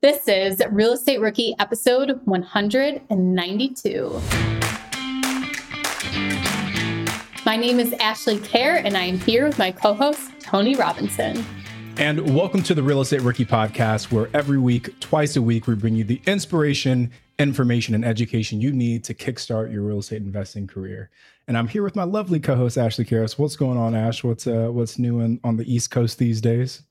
This is Real Estate Rookie episode 192. My name is Ashley Kehr, and I am here with my co host, Tony Robinson. And welcome to the Real Estate Rookie podcast, where every week, twice a week, we bring you the inspiration, information, and education you need to kickstart your real estate investing career. And I'm here with my lovely co-host Ashley Karras. What's going on, Ash? What's uh, what's new in, on the East Coast these days?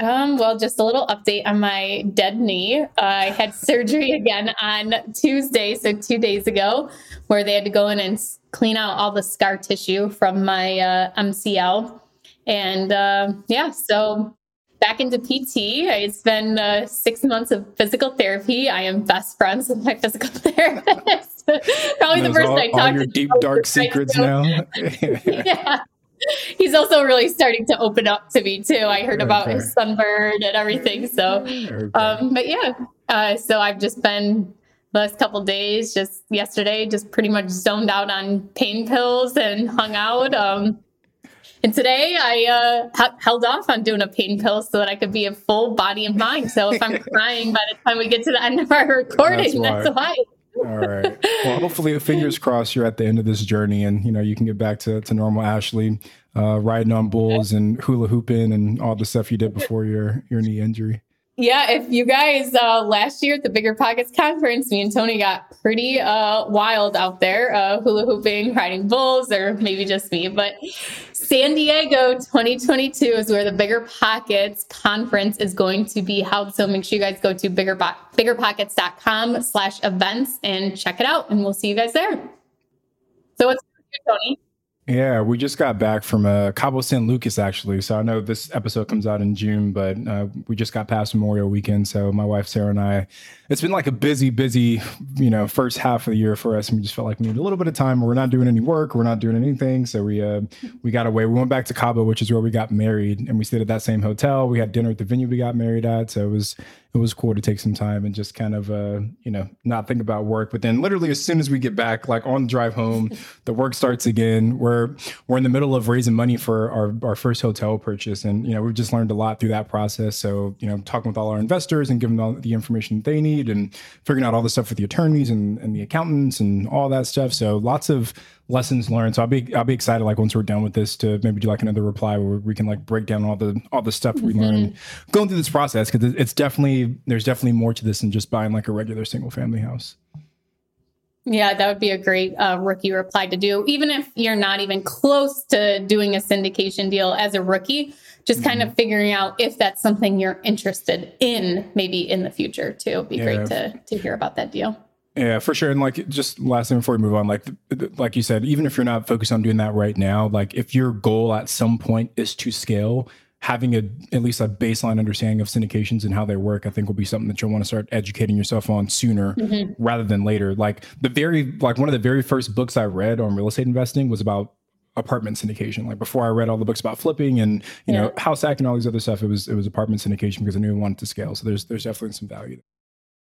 Um, well, just a little update on my dead knee. Uh, I had surgery again on Tuesday, so two days ago, where they had to go in and clean out all the scar tissue from my uh, MCL. And uh, yeah, so back into PT. It's been uh, six months of physical therapy. I am best friends with my physical therapist. Probably the first all, I talked. All your deep dark secrets now. yeah he's also really starting to open up to me too. I heard about okay. his sunburn and everything. So, okay. um, but yeah, uh, so I've just been the last couple days, just yesterday, just pretty much zoned out on pain pills and hung out. Um, and today I uh, h- held off on doing a pain pill so that I could be a full body and mind. So if I'm crying by the time we get to the end of our recording, that's why. That's why. All right. Well, hopefully, fingers crossed, you're at the end of this journey, and you know you can get back to, to normal Ashley, uh, riding on bulls and hula hooping and all the stuff you did before your your knee injury. Yeah, if you guys uh, last year at the Bigger Pockets conference, me and Tony got pretty uh, wild out there, uh, hula hooping, riding bulls, or maybe just me. But San Diego 2022 is where the Bigger Pockets conference is going to be held. So make sure you guys go to bigger biggerpockets.com slash events and check it out, and we'll see you guys there. So what's Tony? Yeah, we just got back from uh, Cabo San Lucas, actually. So I know this episode comes out in June, but uh, we just got past Memorial Weekend. So my wife Sarah and I, it's been like a busy, busy, you know, first half of the year for us, and we just felt like we needed a little bit of time. We're not doing any work, we're not doing anything, so we uh, we got away. We went back to Cabo, which is where we got married, and we stayed at that same hotel. We had dinner at the venue we got married at, so it was it was cool to take some time and just kind of uh, you know not think about work but then literally as soon as we get back like on the drive home the work starts again we're we're in the middle of raising money for our, our first hotel purchase and you know we've just learned a lot through that process so you know talking with all our investors and giving them all the information they need and figuring out all the stuff with the attorneys and, and the accountants and all that stuff so lots of lessons learned. So I'll be I'll be excited like once we're done with this to maybe do like another reply where we can like break down all the all the stuff we mm-hmm. learned going through this process because it's definitely there's definitely more to this than just buying like a regular single family house. Yeah, that would be a great uh, rookie reply to do. Even if you're not even close to doing a syndication deal as a rookie, just mm-hmm. kind of mm-hmm. figuring out if that's something you're interested in, maybe in the future too. It'd be yeah. great to to hear about that deal. Yeah, for sure. And like, just last thing before we move on, like, like you said, even if you're not focused on doing that right now, like, if your goal at some point is to scale, having a at least a baseline understanding of syndications and how they work, I think will be something that you'll want to start educating yourself on sooner mm-hmm. rather than later. Like the very, like one of the very first books I read on real estate investing was about apartment syndication. Like before I read all the books about flipping and you yeah. know house hacking and all these other stuff, it was it was apartment syndication because I knew I wanted to scale. So there's there's definitely some value there.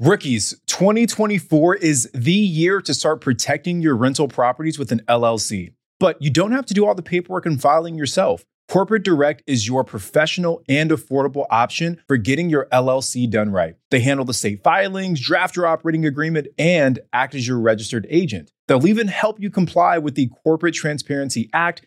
Rookies, 2024 is the year to start protecting your rental properties with an LLC. But you don't have to do all the paperwork and filing yourself. Corporate Direct is your professional and affordable option for getting your LLC done right. They handle the state filings, draft your operating agreement, and act as your registered agent. They'll even help you comply with the Corporate Transparency Act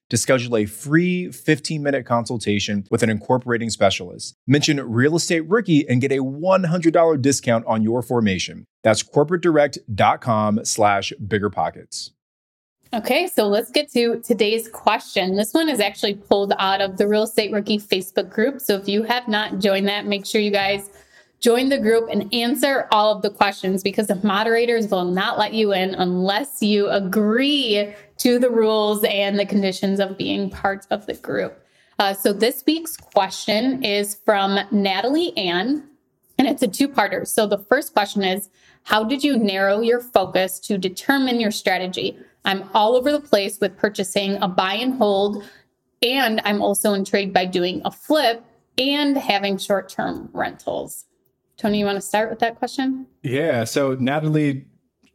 to schedule a free 15-minute consultation with an incorporating specialist. Mention Real Estate Rookie and get a $100 discount on your formation. That's corporatedirect.com slash biggerpockets. Okay, so let's get to today's question. This one is actually pulled out of the Real Estate Rookie Facebook group. So if you have not joined that, make sure you guys – Join the group and answer all of the questions because the moderators will not let you in unless you agree to the rules and the conditions of being part of the group. Uh, so this week's question is from Natalie Ann, and it's a two parter. So the first question is How did you narrow your focus to determine your strategy? I'm all over the place with purchasing a buy and hold, and I'm also intrigued by doing a flip and having short term rentals. Tony, you want to start with that question? Yeah. So, Natalie,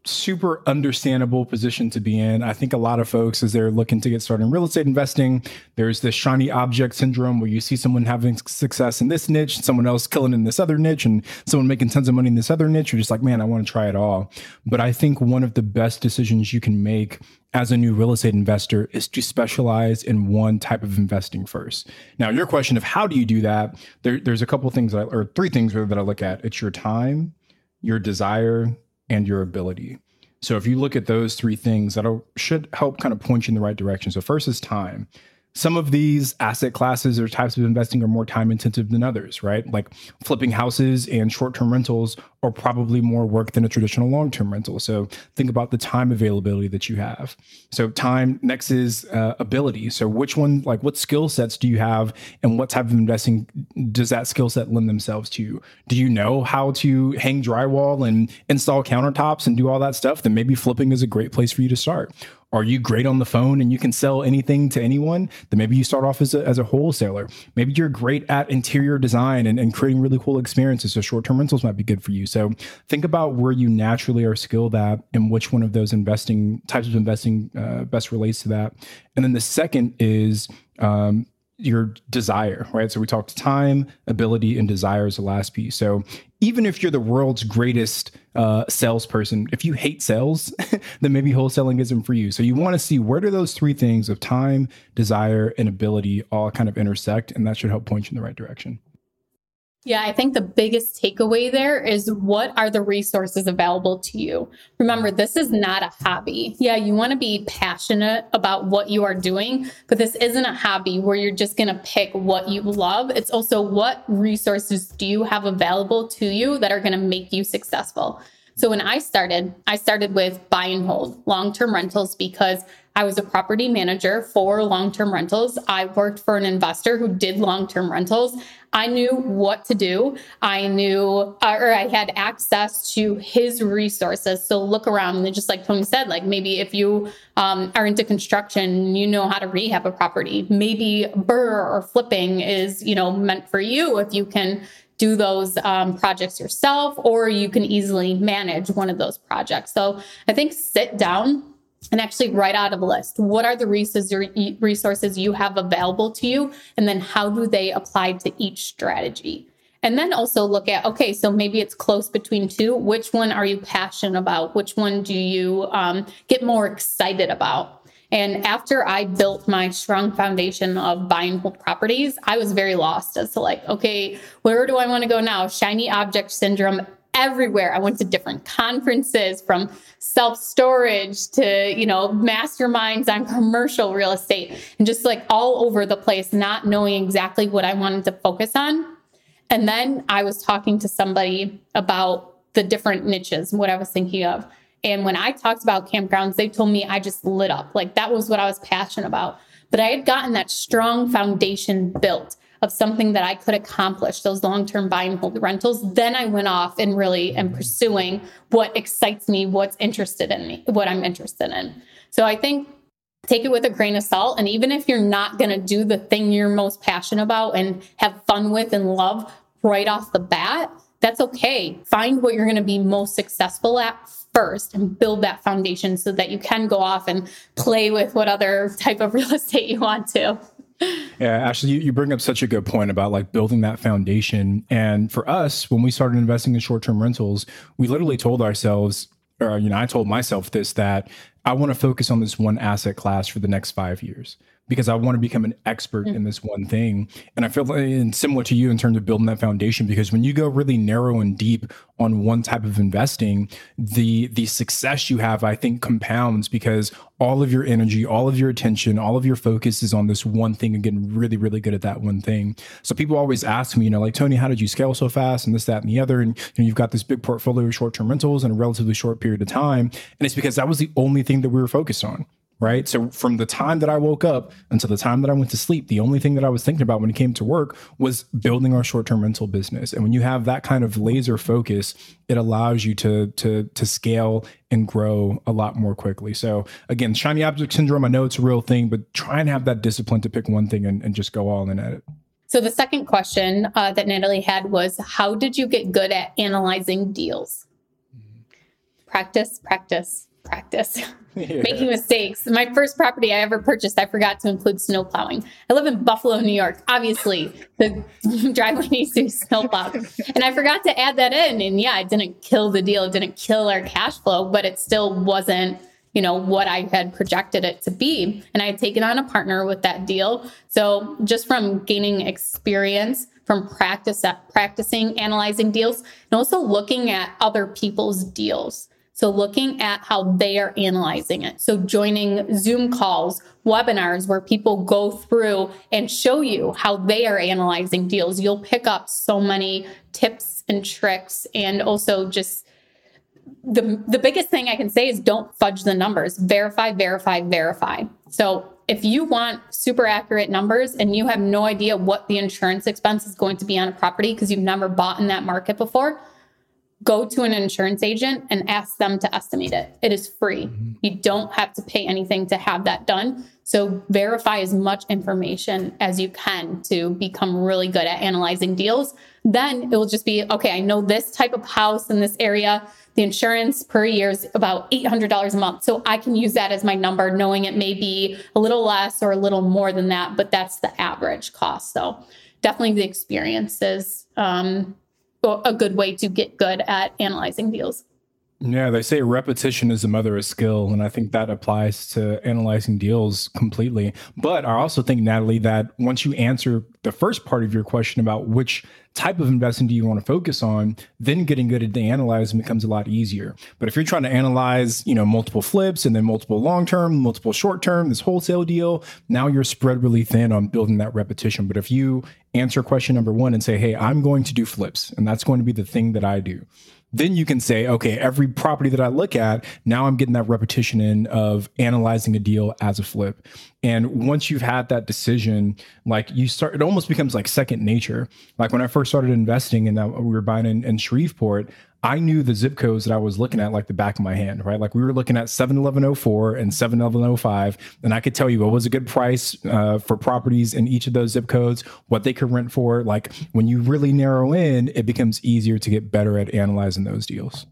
super understandable position to be in. I think a lot of folks, as they're looking to get started in real estate investing, there's this shiny object syndrome where you see someone having success in this niche, someone else killing in this other niche, and someone making tons of money in this other niche. You're just like, man, I want to try it all. But I think one of the best decisions you can make as a new real estate investor is to specialize in one type of investing first. Now, your question of how do you do that? There, there's a couple things, I, or three things that I look at. It's your time, your desire, and your ability. So if you look at those three things, that should help kind of point you in the right direction. So first is time some of these asset classes or types of investing are more time intensive than others, right? Like flipping houses and short term rentals are probably more work than a traditional long term rental. So think about the time availability that you have. So, time next is uh, ability. So, which one, like what skill sets do you have and what type of investing does that skill set lend themselves to? Do you know how to hang drywall and install countertops and do all that stuff? Then maybe flipping is a great place for you to start. Are you great on the phone and you can sell anything to anyone? Then maybe you start off as a, as a wholesaler. Maybe you're great at interior design and, and creating really cool experiences. So short term rentals might be good for you. So think about where you naturally are skilled at and which one of those investing types of investing uh, best relates to that. And then the second is um, your desire, right? So we talked time, ability, and desire is the last piece. So even if you're the world's greatest uh, salesperson, if you hate sales, then maybe wholesaling isn't for you. So you want to see where do those three things of time, desire, and ability all kind of intersect, and that should help point you in the right direction. Yeah, I think the biggest takeaway there is what are the resources available to you? Remember, this is not a hobby. Yeah, you want to be passionate about what you are doing, but this isn't a hobby where you're just going to pick what you love. It's also what resources do you have available to you that are going to make you successful. So when I started, I started with buy and hold long term rentals because I was a property manager for long term rentals. I worked for an investor who did long term rentals. I knew what to do. I knew, uh, or I had access to his resources. So look around and just like Tony said, like maybe if you um, are into construction, you know how to rehab a property. Maybe BRRRR or flipping is, you know, meant for you if you can do those um, projects yourself, or you can easily manage one of those projects. So I think sit down and actually write out a list. What are the resources you have available to you? And then how do they apply to each strategy? And then also look at, okay, so maybe it's close between two. Which one are you passionate about? Which one do you um, get more excited about? And after I built my strong foundation of buy and hold properties, I was very lost as to like, okay, where do I want to go now? Shiny object syndrome everywhere. I went to different conferences from self storage to, you know, masterminds on commercial real estate and just like all over the place, not knowing exactly what I wanted to focus on. And then I was talking to somebody about the different niches, what I was thinking of. And when I talked about campgrounds, they told me I just lit up. Like that was what I was passionate about. But I had gotten that strong foundation built of something that I could accomplish, those long term buy and hold rentals. Then I went off and really am pursuing what excites me, what's interested in me, what I'm interested in. So I think take it with a grain of salt. And even if you're not going to do the thing you're most passionate about and have fun with and love right off the bat, that's okay. Find what you're going to be most successful at first and build that foundation so that you can go off and play with what other type of real estate you want to. Yeah, actually, you, you bring up such a good point about like building that foundation. And for us, when we started investing in short term rentals, we literally told ourselves, or, you know, I told myself this that I want to focus on this one asset class for the next five years because I want to become an expert mm-hmm. in this one thing. And I feel like, and similar to you in terms of building that foundation, because when you go really narrow and deep on one type of investing, the the success you have, I think, compounds because all of your energy, all of your attention, all of your focus is on this one thing and getting really, really good at that one thing. So people always ask me, you know, like Tony, how did you scale so fast and this, that, and the other? And you know, you've got this big portfolio of short-term rentals in a relatively short period of time. And it's because that was the only thing that we were focused on right? So from the time that I woke up until the time that I went to sleep, the only thing that I was thinking about when it came to work was building our short-term rental business. And when you have that kind of laser focus, it allows you to to to scale and grow a lot more quickly. So again, shiny object syndrome, I know it's a real thing, but try and have that discipline to pick one thing and, and just go all in at it. So the second question uh, that Natalie had was, how did you get good at analyzing deals? Practice, practice, practice. making mistakes. My first property I ever purchased, I forgot to include snow plowing. I live in Buffalo, New York. Obviously, the driveway needs to be snow plowed. And I forgot to add that in. And yeah, it didn't kill the deal. It didn't kill our cash flow, but it still wasn't, you know, what I had projected it to be. And I had taken on a partner with that deal. So just from gaining experience, from practice practicing analyzing deals and also looking at other people's deals so looking at how they are analyzing it. So joining Zoom calls, webinars where people go through and show you how they are analyzing deals. You'll pick up so many tips and tricks and also just the the biggest thing I can say is don't fudge the numbers. Verify, verify, verify. So if you want super accurate numbers and you have no idea what the insurance expense is going to be on a property because you've never bought in that market before, go to an insurance agent and ask them to estimate it. It is free. Mm-hmm. You don't have to pay anything to have that done. So verify as much information as you can to become really good at analyzing deals. Then it will just be okay, I know this type of house in this area. The insurance per year is about $800 a month. So I can use that as my number, knowing it may be a little less or a little more than that, but that's the average cost. So definitely the experiences. um, a good way to get good at analyzing deals. Yeah, they say repetition is the mother of skill. And I think that applies to analyzing deals completely. But I also think, Natalie, that once you answer the first part of your question about which type of investing do you want to focus on, then getting good at the analyzing becomes a lot easier. But if you're trying to analyze, you know, multiple flips and then multiple long term, multiple short term, this wholesale deal, now you're spread really thin on building that repetition. But if you answer question number one and say, hey, I'm going to do flips, and that's going to be the thing that I do then you can say, okay, every property that I look at, now I'm getting that repetition in of analyzing a deal as a flip. And once you've had that decision, like you start, it almost becomes like second nature. Like when I first started investing and we were buying in, in Shreveport, I knew the zip codes that I was looking at like the back of my hand, right? Like we were looking at 71104 and 71105, and I could tell you what was a good price uh, for properties in each of those zip codes, what they could rent for. Like when you really narrow in, it becomes easier to get better at analyzing those deals.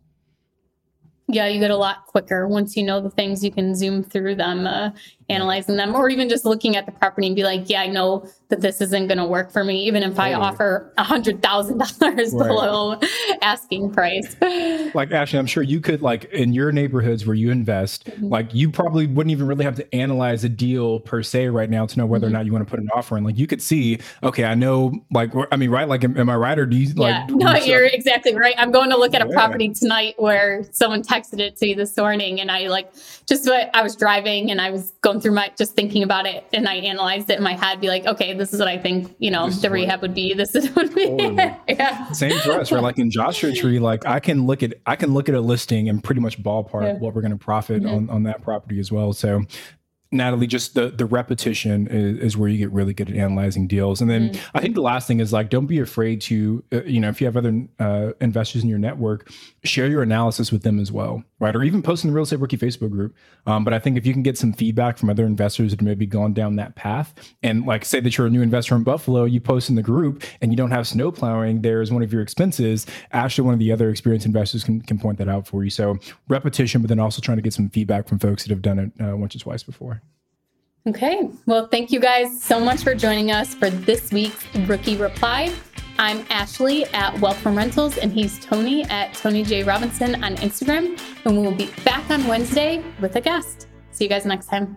Yeah, you get a lot quicker once you know the things. You can zoom through them, uh, analyzing them, or even just looking at the property and be like, "Yeah, I know that this isn't going to work for me, even if I offer a hundred thousand dollars below asking price." like Ashley, I'm sure you could like in your neighborhoods where you invest, mm-hmm. like you probably wouldn't even really have to analyze a deal per se right now to know whether mm-hmm. or not you want to put an offer in. Like you could see, okay, I know, like I mean, right? Like, am, am I right, or do you like? Yeah, no, you're exactly right. I'm going to look at a property tonight where someone texted it to me this morning, and I like just what I was driving and I was going through my just thinking about it, and I analyzed it in my head, be like, okay, this is what I think, you know, this the rehab would be. This is what would be. yeah. Same for us, right? Like in Joshua Tree, like I can look at I can look at a listing and pretty much ballpark yeah. what we're going to profit mm-hmm. on on that property as well. So Natalie, just the the repetition is, is, where you get really good at analyzing deals. And then mm. I think the last thing is like, don't be afraid to, uh, you know, if you have other uh, investors in your network, share your analysis with them as well, right? Or even post in the Real Estate Rookie Facebook group. Um, but I think if you can get some feedback from other investors that have maybe gone down that path, and like say that you're a new investor in Buffalo, you post in the group and you don't have snow plowing there as one of your expenses. Actually, one of the other experienced investors can, can point that out for you. So repetition, but then also trying to get some feedback from folks that have done it uh, once or twice before. Okay. Well, thank you guys so much for joining us for this week's Rookie Reply. I'm Ashley at Wealth from Rentals, and he's Tony at Tony J. Robinson on Instagram. And we will be back on Wednesday with a guest. See you guys next time.